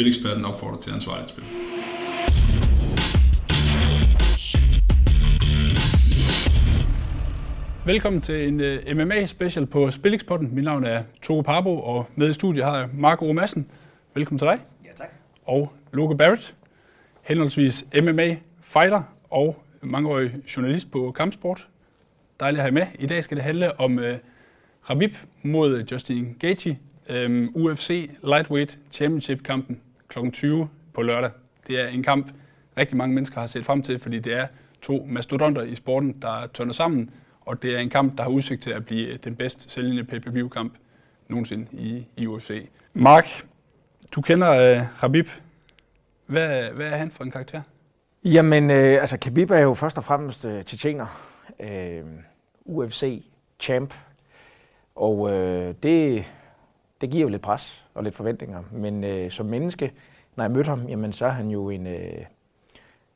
Spileksperten opfordrer til ansvarligt spil. Velkommen til en uh, øh, MMA special på Spilexpotten. Mit navn er Togo Parbo, og med i studiet har jeg Marco Madsen. Velkommen til dig. Ja, tak. Og Loke Barrett, henholdsvis MMA fighter og mangeårig journalist på Kampsport. Dejligt at have med. I dag skal det handle om uh, Rabib mod Justin Gaethje, um, UFC Lightweight Championship-kampen kl. 20 på lørdag. Det er en kamp, rigtig mange mennesker har set frem til, fordi det er to mastodonter i sporten, der tørner sammen, og det er en kamp, der har udsigt til at blive den bedst sælgende pay-per-view-kamp nogensinde i, i UFC. Mark, du kender øh, uh, Habib. Hvad, hvad er han for en karakter? Jamen, øh, altså Khabib er jo først og fremmest øh, tjetjener. Øh, UFC champ. Og øh, det, det giver jo lidt pres og lidt forventninger. Men øh, som menneske, når jeg mødte ham, jamen, så er han jo en, øh,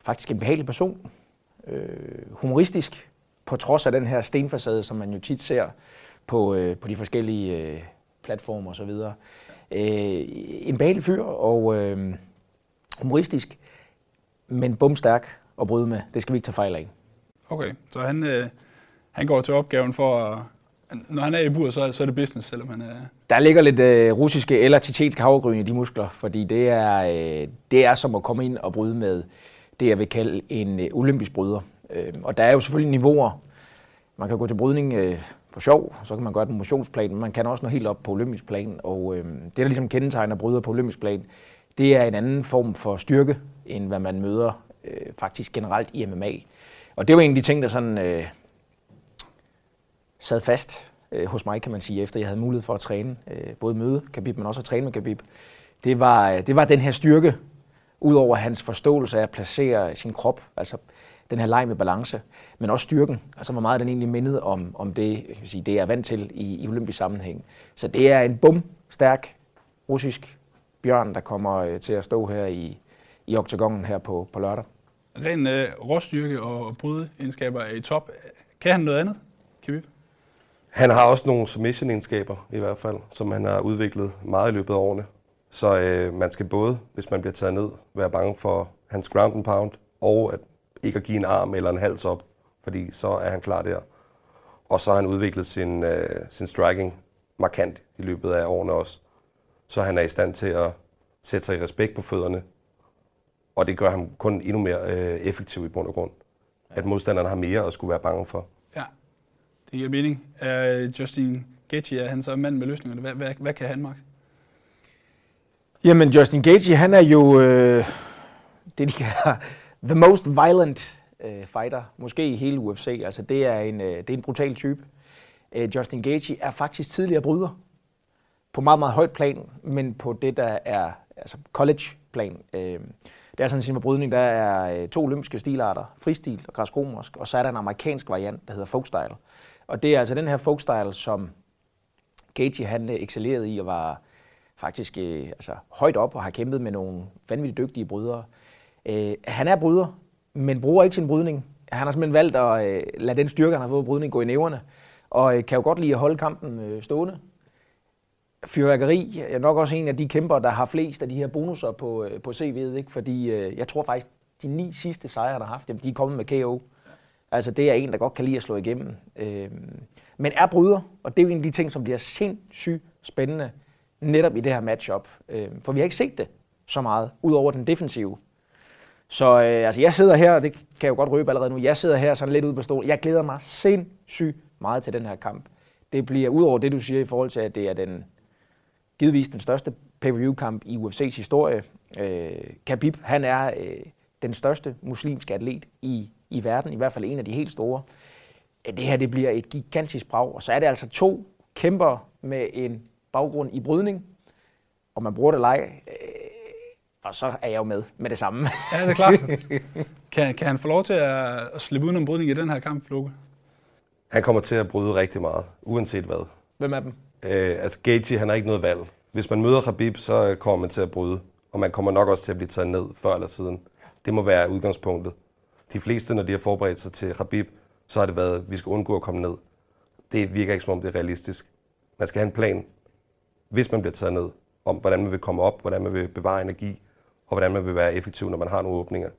faktisk en behagelig person. Øh, humoristisk, på trods af den her stenfacade, som man jo tit ser på, øh, på de forskellige øh, platformer osv. Øh, en behagelig fyr og øh, humoristisk, men bumstærk at bryde med. Det skal vi ikke tage fejl af. Okay, så han, øh, han går til opgaven for at når han er i bur, så, så er det business, selvom han er... Der ligger lidt øh, russiske eller tjetjenske havregryn i de muskler, fordi det er, øh, det er som at komme ind og bryde med det, jeg vil kalde en øh, olympisk bryder. Øh, og der er jo selvfølgelig niveauer. Man kan gå til brydning øh, for sjov, så kan man gøre den motionsplan, men man kan også nå helt op på olympisk plan. Og øh, det, der ligesom kendetegner bryder på olympisk plan, det er en anden form for styrke, end hvad man møder øh, faktisk generelt i MMA. Og det var en af de ting, der sådan... Øh, sad fast øh, hos mig, kan man sige, efter jeg havde mulighed for at træne, øh, både møde Khabib, men også at træne med Khabib. Det var, øh, det var den her styrke, udover hans forståelse af at placere sin krop, altså den her leg med balance, men også styrken, altså hvor meget den egentlig mindede om, om det, jeg kan sige, det jeg er vant til i, i olympisk sammenhæng. Så det er en bum, stærk, russisk bjørn, der kommer øh, til at stå her i, i oktagonen her på, på lørdag. Ren øh, råstyrke og brydeegenskaber er i top. Kan han noget andet, Khabib? Han har også nogle submission-egenskaber i hvert fald, som han har udviklet meget i løbet af årene. Så øh, man skal både, hvis man bliver taget ned, være bange for hans ground and pound, og at ikke at give en arm eller en hals op, fordi så er han klar der. Og så har han udviklet sin, øh, sin striking markant i løbet af årene også. Så han er i stand til at sætte sig i respekt på fødderne, og det gør ham kun endnu mere øh, effektiv i bund og grund. At modstanderen har mere at skulle være bange for. Det giver mening. Er Justin Gaethje, er han så mand med løsningerne? Hvad, hvad, hvad kan han, Mark? Jamen, Justin Gaethje, han er jo øh, det, de kalder the most violent øh, fighter, måske i hele UFC. Altså, det er en, øh, det er en brutal type. Øh, Justin Gaethje er faktisk tidligere bryder på meget, meget højt plan, men på det, der er altså college-plan. Øh, det er sådan, sin brydning, der er øh, to olympiske stilarter, fristil og græsk og så er der en amerikansk variant, der hedder folkstyle. Og det er altså den her folkstyle, som Gaethje han øh, excellerede i og var faktisk øh, altså, højt op og har kæmpet med nogle vanvittigt dygtige brydere. Øh, han er bryder, men bruger ikke sin brydning. Han har simpelthen valgt at øh, lade den styrke, han har fået brydning, gå i næverne. Og øh, kan jo godt lide at holde kampen øh, stående. Fyrværkeri er nok også en af de kæmper, der har flest af de her bonusser på, øh, på CV'et. Ikke? Fordi øh, jeg tror faktisk, de ni sidste sejre, der har haft, jamen, de er kommet med KO. Altså det er en, der godt kan lide at slå igennem. Øh, men er bryder, og det er jo en af de ting, som bliver sindssygt spændende netop i det her matchup. Øh, for vi har ikke set det så meget, udover den defensive. Så øh, altså, jeg sidder her, og det kan jeg jo godt røbe allerede nu, jeg sidder her sådan lidt ude på stolen. Jeg glæder mig sindssygt meget til den her kamp. Det bliver, udover det du siger i forhold til, at det er den givetvis den største pay-per-view-kamp i UFC's historie. Øh, Khabib, han er øh, den største muslimske atlet i i verden, i hvert fald en af de helt store. Det her det bliver et gigantisk brag, og så er det altså to kæmper med en baggrund i brydning, og man bruger det leg, øh, og så er jeg jo med med det samme. Ja, det er klart. kan, kan han få lov til at, at slippe udenom brydning i den her kamp, Luke? Han kommer til at bryde rigtig meget, uanset hvad. Hvem er dem? Øh, altså Gaethje, han har ikke noget valg. Hvis man møder Khabib, så kommer man til at bryde, og man kommer nok også til at blive taget ned før eller siden. Det må være udgangspunktet de fleste, når de har forberedt sig til Habib, så har det været, at vi skal undgå at komme ned. Det virker ikke som om, det er realistisk. Man skal have en plan, hvis man bliver taget ned, om, hvordan man vil komme op, hvordan man vil bevare energi, og hvordan man vil være effektiv, når man har nogle åbninger.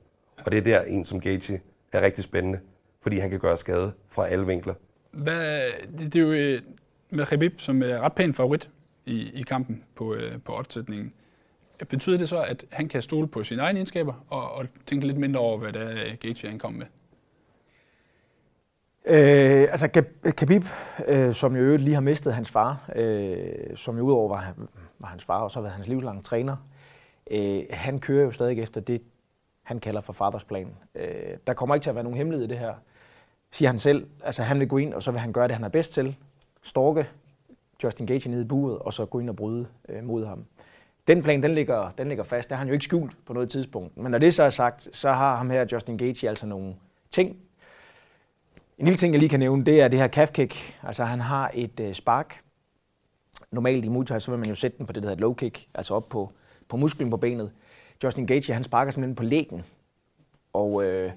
Og det er der en som Gage er rigtig spændende, fordi han kan gøre skade fra alle vinkler. Hvad, det, det er jo øh, med Khabib, som er ret pæn favorit i, i kampen på, øh, på oddsætningen. Betyder det så, at han kan stole på sine egne egenskaber og, og tænke lidt mindre over, hvad der Gaethje han kom med? Øh, altså Khabib, øh, som jo lige har mistet hans far, øh, som jo udover var, var hans far, og så har været hans livslange træner, øh, han kører jo stadig efter det, han kalder for fadersplan. Øh, der kommer ikke til at være nogen hemmelighed i det her, siger han selv. Altså han vil gå ind, og så vil han gøre det, han er bedst til. Storke Justin Gage nede i buret, og så gå ind og bryde øh, mod ham. Den plan, den ligger, den ligger fast. Det har han jo ikke skjult på noget tidspunkt. Men når det så er sagt, så har ham her, Justin Gage, altså nogle ting. En lille ting, jeg lige kan nævne, det er det her calf kick. Altså han har et øh, spark. Normalt i Muay Thai, så vil man jo sætte den på det, der hedder et low kick, altså op på, på musklen på benet. Justin Gage, han sparker simpelthen på lægen. Og øh,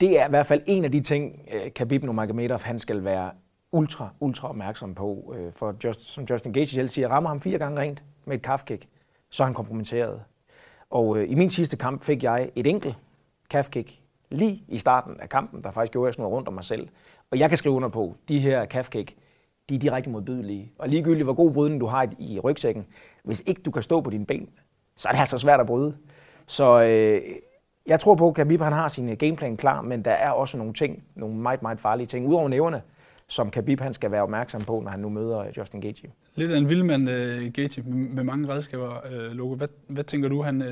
det er i hvert fald en af de ting, øh, Khabib Nurmagomedov, han skal være ultra, ultra opmærksom på. Øh, for just, som Justin Gage selv siger, rammer ham fire gange rent med et kafkick, så er han kompromitteret. Og øh, i min sidste kamp fik jeg et enkelt kafkick lige i starten af kampen, der faktisk gjorde jeg sådan noget rundt om mig selv. Og jeg kan skrive under på, de her kafkick, de er direkte modbydelige. Og ligegyldigt hvor god brydning du har i rygsækken, hvis ikke du kan stå på dine ben, så er det altså svært at bryde. Så øh, jeg tror på, at Khabib han har sin øh, gameplan klar, men der er også nogle ting, nogle meget, meget farlige ting, udover næverne, som Khabib han skal være opmærksom på, når han nu møder Justin Gaethje. Lidt af en vildmand, uh, Gaethje, med, med mange redskaber, øh, uh, Logo. Hvad, hvad tænker du, han, uh,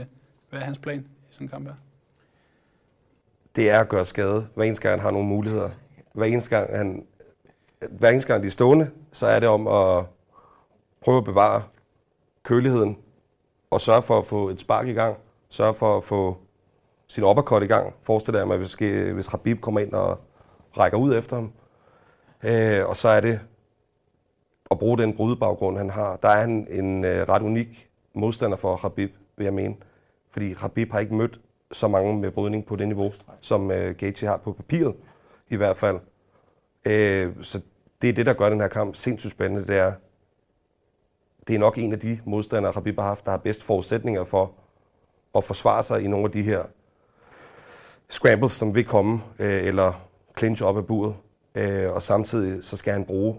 hvad er hans plan i sådan en kamp her? Det er at gøre skade, hver eneste gang han har nogle muligheder. Hver eneste gang, han, hver eneste gang de er stående, så er det om at prøve at bevare køligheden og sørge for at få et spark i gang. Sørge for at få sin uppercut i gang. Forestil dig, at hvis, hvis Habib kommer ind og rækker ud efter ham, Øh, og så er det at bruge den brudebaggrund, han har. Der er han en øh, ret unik modstander for Habib, vil jeg mene. Fordi Habib har ikke mødt så mange med brydning på det niveau, som øh, Gaethje har på papiret, i hvert fald. Øh, så det er det, der gør den her kamp sindssygt spændende. Det er, det er nok en af de modstandere, Habib har haft, der har bedst forudsætninger for at forsvare sig i nogle af de her scrambles, som vil komme, øh, eller clinch op af buret. Øh, og samtidig så skal han bruge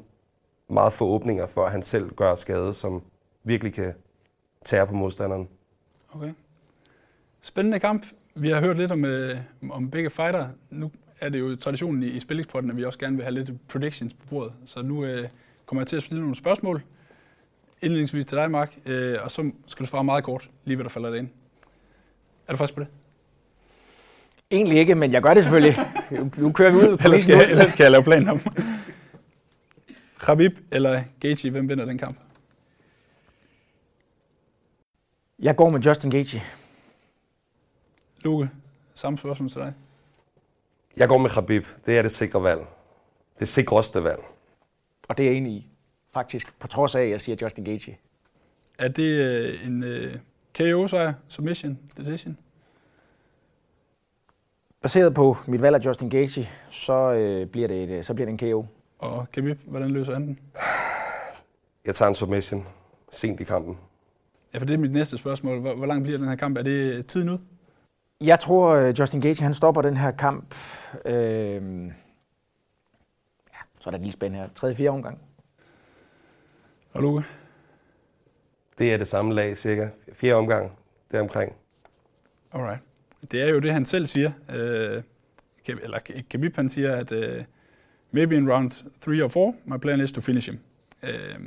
meget få åbninger, før han selv gør skade, som virkelig kan tære på modstanderen. Okay. Spændende kamp. Vi har hørt lidt om, øh, om begge fighter. Nu er det jo traditionen i, i spillingsporten, at vi også gerne vil have lidt predictions på bordet. Så nu øh, kommer jeg til at stille nogle spørgsmål. Indledningsvis til dig, Mark. Øh, og så skal du svare meget kort, lige hvad der falder ind. Er du frisk på det? Egentlig ikke, men jeg gør det selvfølgelig. Nu kører vi ud på ellers skal, ellers skal jeg lave planen om. Khabib eller Gaethje, hvem vinder den kamp? Jeg går med Justin Gaethje. Luke, samme spørgsmål til dig. Jeg går med Khabib. Det er det sikre valg. Det sikreste valg. Og det er jeg enig i. Faktisk, på trods af, at jeg siger Justin Gaethje. Er det øh, en øh, KO-sejr, submission, decision? Baseret på mit valg af Justin Gaethje, så, øh, bliver, det et, øh, så bliver det en KO. Og Khabib, hvordan løser han den? Jeg tager en submission sent i kampen. Ja, for det er mit næste spørgsmål. Hvor, hvor lang bliver den her kamp? Er det tid nu? Jeg tror, øh, Justin Gaethje han stopper den her kamp. Øh, ja, så er der lige spændende her. 3. 4. omgang. Og Luke? Det er det samme lag, cirka. 4. omgang, deromkring. Alright det er jo det, han selv siger. Øh, eller Khabib, han siger, at uh, maybe in round 3 or 4, my plan is to finish him. Øh,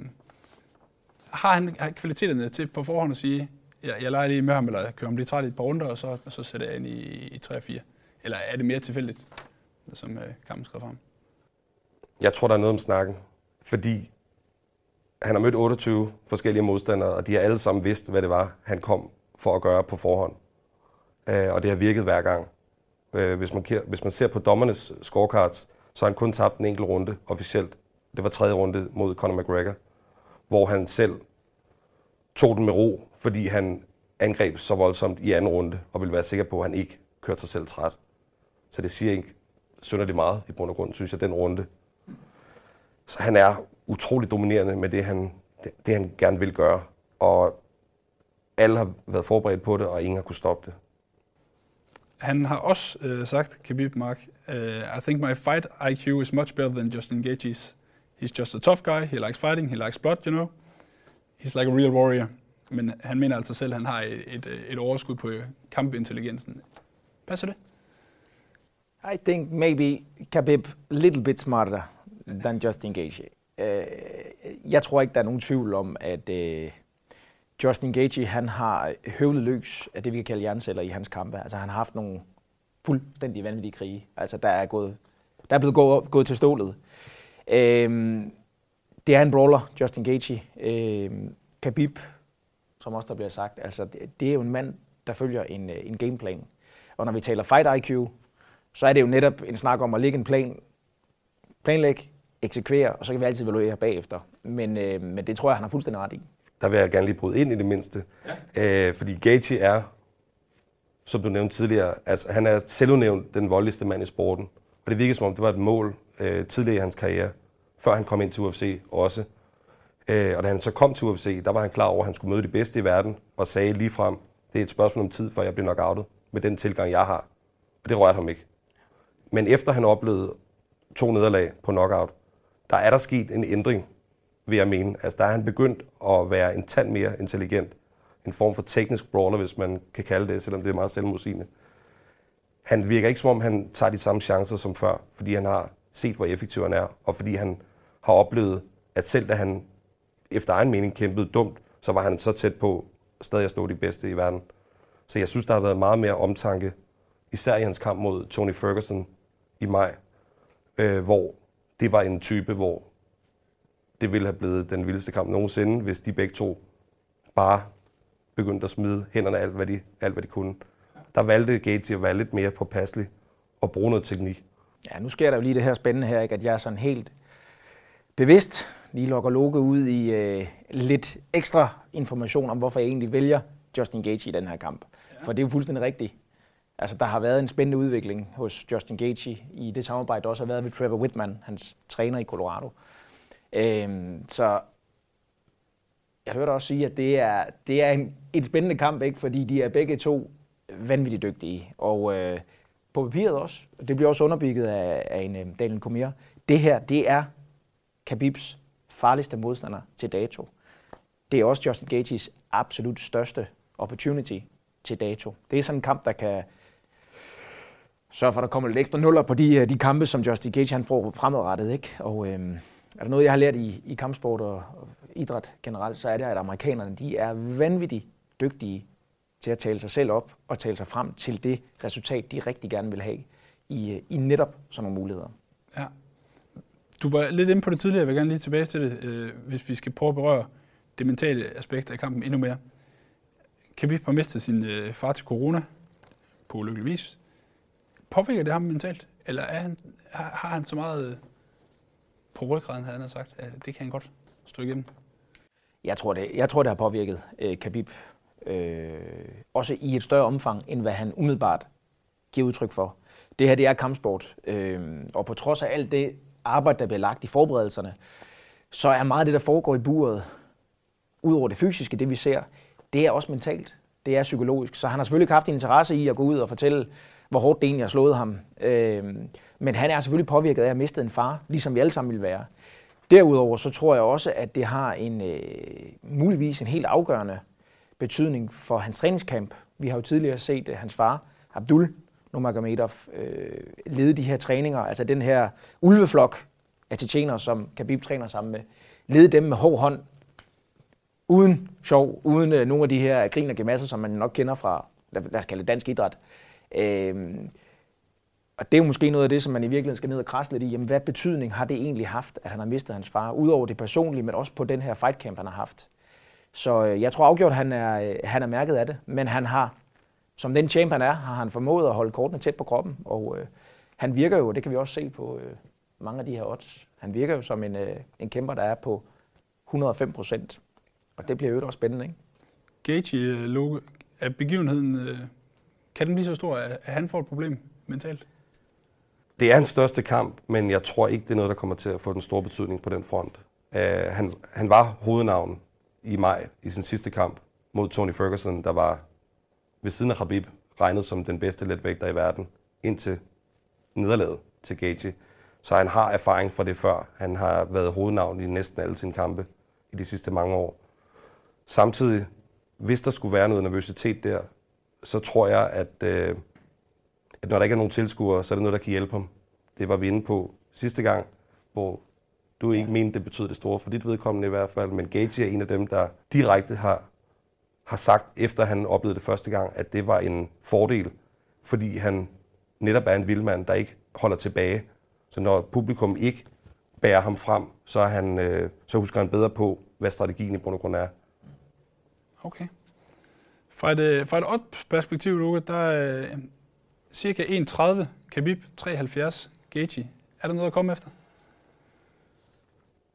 har han har kvaliteterne til på forhånd at sige, jeg, jeg leger lige med ham, eller kører ham lige træt i et par runder, og så, så sætter jeg ind i, i 3 og 4? Eller er det mere tilfældigt, som uh, kampen skrev frem? Jeg tror, der er noget om snakken, fordi han har mødt 28 forskellige modstandere, og de har alle sammen vidst, hvad det var, han kom for at gøre på forhånd øh, og det har virket hver gang. Øh, hvis, man, hvis man ser på dommernes scorecards, så han kun tabt en enkelt runde officielt. Det var tredje runde mod Conor McGregor, hvor han selv tog den med ro, fordi han angreb så voldsomt i anden runde, og ville være sikker på, at han ikke kørte sig selv træt. Så det siger ikke synderligt meget i bund og grund, synes jeg, den runde. Så han er utrolig dominerende med det, han, det, det han gerne vil gøre. og alle har været forberedt på det, og ingen har kunne stoppe det. Han har også øh, sagt, Khabib Mark, uh, I think my fight IQ is much better than Justin Gaethje's. He's just a tough guy, he likes fighting, he likes blood, you know. He's like a real warrior. Men han mener altså selv, at han har et, et, øh, et overskud på øh, kampintelligensen. Passer det? I think maybe Khabib a little bit smarter than Justin Gaethje. Uh, jeg tror ikke, der er nogen tvivl om, at uh, Justin Gaethje han har høvlet løs af det, vi kan kalde jernceller i hans kampe. Altså han har haft nogle fuldstændig vanvittige krige. Altså der er, gået, der er blevet gået, gået til stålet. Øhm, det er en brawler, Justin Gaethje. Øhm, Khabib, som også der bliver sagt, altså det, det er jo en mand, der følger en, øh, en gameplan. Og når vi taler fight IQ, så er det jo netop en snak om at lægge en plan, planlægge, eksekvere, og så kan vi altid evaluere bagefter. Men, øh, men det tror jeg, han har fuldstændig ret i. Der vil jeg gerne lige bryde ind i det mindste. Ja. Øh, fordi Gaethje er, som du nævnte tidligere, altså han er selvudnævnt den voldeligste mand i sporten. Og det virker som om, det var et mål øh, tidligere i hans karriere, før han kom ind til UFC også. Øh, og da han så kom til UFC, der var han klar over, at han skulle møde de bedste i verden, og sagde lige frem, det er et spørgsmål om tid, før jeg bliver knockoutet med den tilgang, jeg har. Og det rørte ham ikke. Men efter han oplevede to nederlag på knockout, der er der sket en ændring, vil jeg mene. Altså, der er han begyndt at være en tand mere intelligent. En form for teknisk brawler, hvis man kan kalde det, selvom det er meget selvmodsigende. Han virker ikke som om, han tager de samme chancer som før, fordi han har set, hvor effektiv han er, og fordi han har oplevet, at selv da han efter egen mening kæmpede dumt, så var han så tæt på stadig at stå de bedste i verden. Så jeg synes, der har været meget mere omtanke, især i hans kamp mod Tony Ferguson i maj, øh, hvor det var en type, hvor det ville have blevet den vildeste kamp nogensinde, hvis de begge to bare begyndte at smide hænderne alt, hvad de, alt, hvad de kunne. Der valgte Gage at være lidt mere påpasselig og bruge noget teknik. Ja, nu sker der jo lige det her spændende her, ikke? at jeg er sådan helt bevidst lige lokker Loke ud i øh, lidt ekstra information om, hvorfor jeg egentlig vælger Justin Gage i den her kamp. Ja. For det er jo fuldstændig rigtigt. Altså, der har været en spændende udvikling hos Justin Gaethje i det samarbejde, der også har været ved Trevor Whitman, hans træner i Colorado. Øhm, så jeg hørte også sige, at det er, det er en, en spændende kamp, ikke? fordi de er begge to vanvittigt dygtige. Og øh, på papiret også, det bliver også underbygget af, af en øh, Daniel Cormier, det her, det er Khabibs farligste modstander til dato. Det er også Justin Gaethjes absolut største opportunity til dato. Det er sådan en kamp, der kan sørge for, at der kommer lidt ekstra nuller på de, øh, de kampe, som Justin Gage han får fremadrettet. Ikke? Og øhm, er der noget, jeg har lært i, i kampsport og, og idræt generelt, så er det, at amerikanerne de er vanvittigt dygtige til at tale sig selv op og tale sig frem til det resultat, de rigtig gerne vil have i, i netop sådan nogle muligheder. Ja. Du var lidt inde på det tidligere, jeg vil gerne lige tilbage til det, øh, hvis vi skal prøve at berøre det mentale aspekt af kampen endnu mere. Khabib har mistet sin øh, far til corona på ulykkelig vis. Påvirker det ham mentalt? Eller er han, har, har han så meget øh, på ryggraden, havde han sagt, at det kan han godt stå igennem? Jeg tror, det, jeg tror, det har påvirket øh, Khabib. Øh, også i et større omfang, end hvad han umiddelbart giver udtryk for. Det her, det er kampsport. Øh, og på trods af alt det arbejde, der bliver lagt i forberedelserne, så er meget af det, der foregår i buret, udover det fysiske, det vi ser, det er også mentalt. Det er psykologisk. Så han har selvfølgelig haft en interesse i at gå ud og fortælle hvor hårdt det egentlig har slået ham. Øh, men han er selvfølgelig påvirket af at have mistet en far, ligesom vi alle sammen vil være. Derudover så tror jeg også, at det har en øh, muligvis en helt afgørende betydning for hans træningskamp. Vi har jo tidligere set at hans far, Abdul Nurmagomedov, øh, lede de her træninger, altså den her ulveflok af tjetjenere, som Khabib træner sammen med, lede dem med hård hånd, uden sjov, uden øh, nogle af de her grin og gemasser, som man nok kender fra, lad os kalde det dansk idræt. Øh, og det er jo måske noget af det, som man i virkeligheden skal ned og krasse lidt i. Jamen, hvad betydning har det egentlig haft, at han har mistet hans far? Udover det personlige, men også på den her fightcamp, han har haft. Så øh, jeg tror afgjort, han er, øh, han er mærket af det. Men han har, som den champ han er, har han formået at holde kortene tæt på kroppen. Og øh, han virker jo, det kan vi også se på øh, mange af de her odds, han virker jo som en, øh, en kæmper, der er på 105 procent. Og det bliver jo også spændende, ikke? Gage, øh, Loke, er begivenheden øh, kan den blive så stor, at han får et problem mentalt? Det er hans største kamp, men jeg tror ikke, det er noget, der kommer til at få den store betydning på den front. Uh, han, han var hovednavn i maj i sin sidste kamp mod Tony Ferguson, der var ved siden af Khabib regnet som den bedste letvægter i verden, indtil nederlaget til Gaethje. Så han har erfaring fra det før. Han har været hovednavn i næsten alle sine kampe i de sidste mange år. Samtidig, hvis der skulle være noget nervøsitet der, så tror jeg, at, øh, at når der ikke er nogen tilskuere, så er det noget, der kan hjælpe ham. Det var vi inde på sidste gang, hvor du ikke mente, det betød det store for dit vedkommende i hvert fald, men Gage er en af dem, der direkte har, har sagt, efter han oplevede det første gang, at det var en fordel, fordi han netop er en vildmand, der ikke holder tilbage. Så når publikum ikke bærer ham frem, så, er han, øh, så husker han bedre på, hvad strategien i bund og grund er. Okay. Fra et, øh, fra et odds-perspektiv, Luca, der er øh, cirka 1,30 Khabib, 73 Gaethje. Er der noget at komme efter?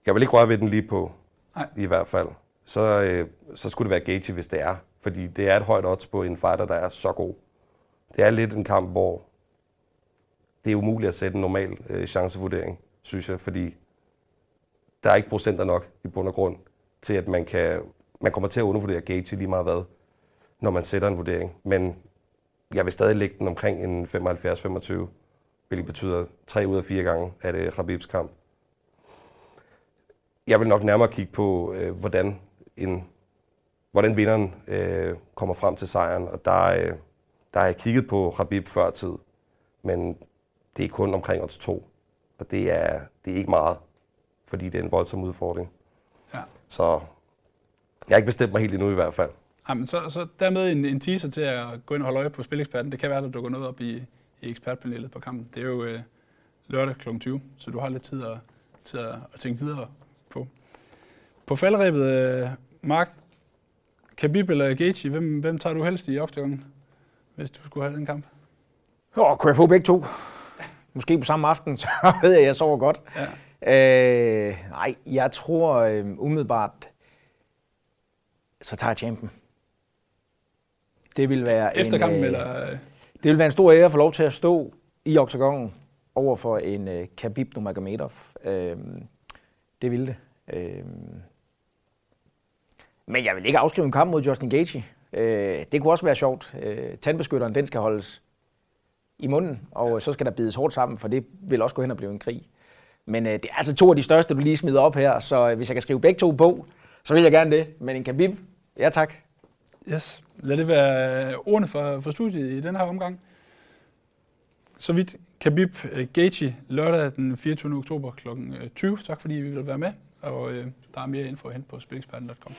Jeg vil ikke røre ved den lige på, Nej. i hvert fald. Så, øh, så skulle det være Gaethje, hvis det er. Fordi det er et højt odds på en fighter, der er så god. Det er lidt en kamp, hvor det er umuligt at sætte en normal øh, chancevurdering, synes jeg, fordi der er ikke procenter nok i bund og grund til, at man, kan, man kommer til at undervurdere Gaethje lige meget hvad, når man sætter en vurdering. Men jeg vil stadig lægge den omkring en 75-25, hvilket betyder 3 ud af 4 gange, at det er Khabibs kamp. Jeg vil nok nærmere kigge på, øh, hvordan, en, hvordan vinderen øh, kommer frem til sejren. Og der, øh, der har jeg kigget på Khabib før tid, men det er kun omkring odds 2. Og det er, det er ikke meget, fordi det er en voldsom udfordring. Ja. Så jeg har ikke bestemt mig helt endnu i hvert fald. Ej, men så, så dermed en, en teaser til at gå ind og holde øje på Spileksperten. Det kan være, at der dukker noget op i, i ekspertpanelet på kampen. Det er jo øh, lørdag kl. 20, så du har lidt tid at, til at, at tænke videre på. På faldrebet, øh, Mark, Khabib eller Gaethje, hvem, hvem tager du helst i oktagonen, hvis du skulle have den kamp? Åh, kunne jeg få begge to? Måske på samme aften, så ved jeg, at jeg sover godt. Ja. Øh, nej, jeg tror øh, umiddelbart, så tager jeg champion. Det vil være Efter en, kampen, øh, eller... øh, Det vil være en stor ære at få lov til at stå i oktagonen over for en øh, Khabib Nurmagomedov. Øh, det ville det. Øh, men jeg vil ikke afskrive en kamp mod Justin Gaethje. Øh, det kunne også være sjovt. Øh, tandbeskytteren, den skal holdes i munden, og så skal der bides hårdt sammen, for det vil også gå hen og blive en krig. Men øh, det er altså to af de største, du lige smider op her, så øh, hvis jeg kan skrive begge to på, så vil jeg gerne det. Men en Khabib, ja tak. Yes. Lad det være ordene for, for studiet i den her omgang. Så vidt Khabib øh, Gaethje lørdag den 24. oktober kl. 20. Øh, tak fordi I vil være med, og øh, der er mere info hen på spileksperten.com.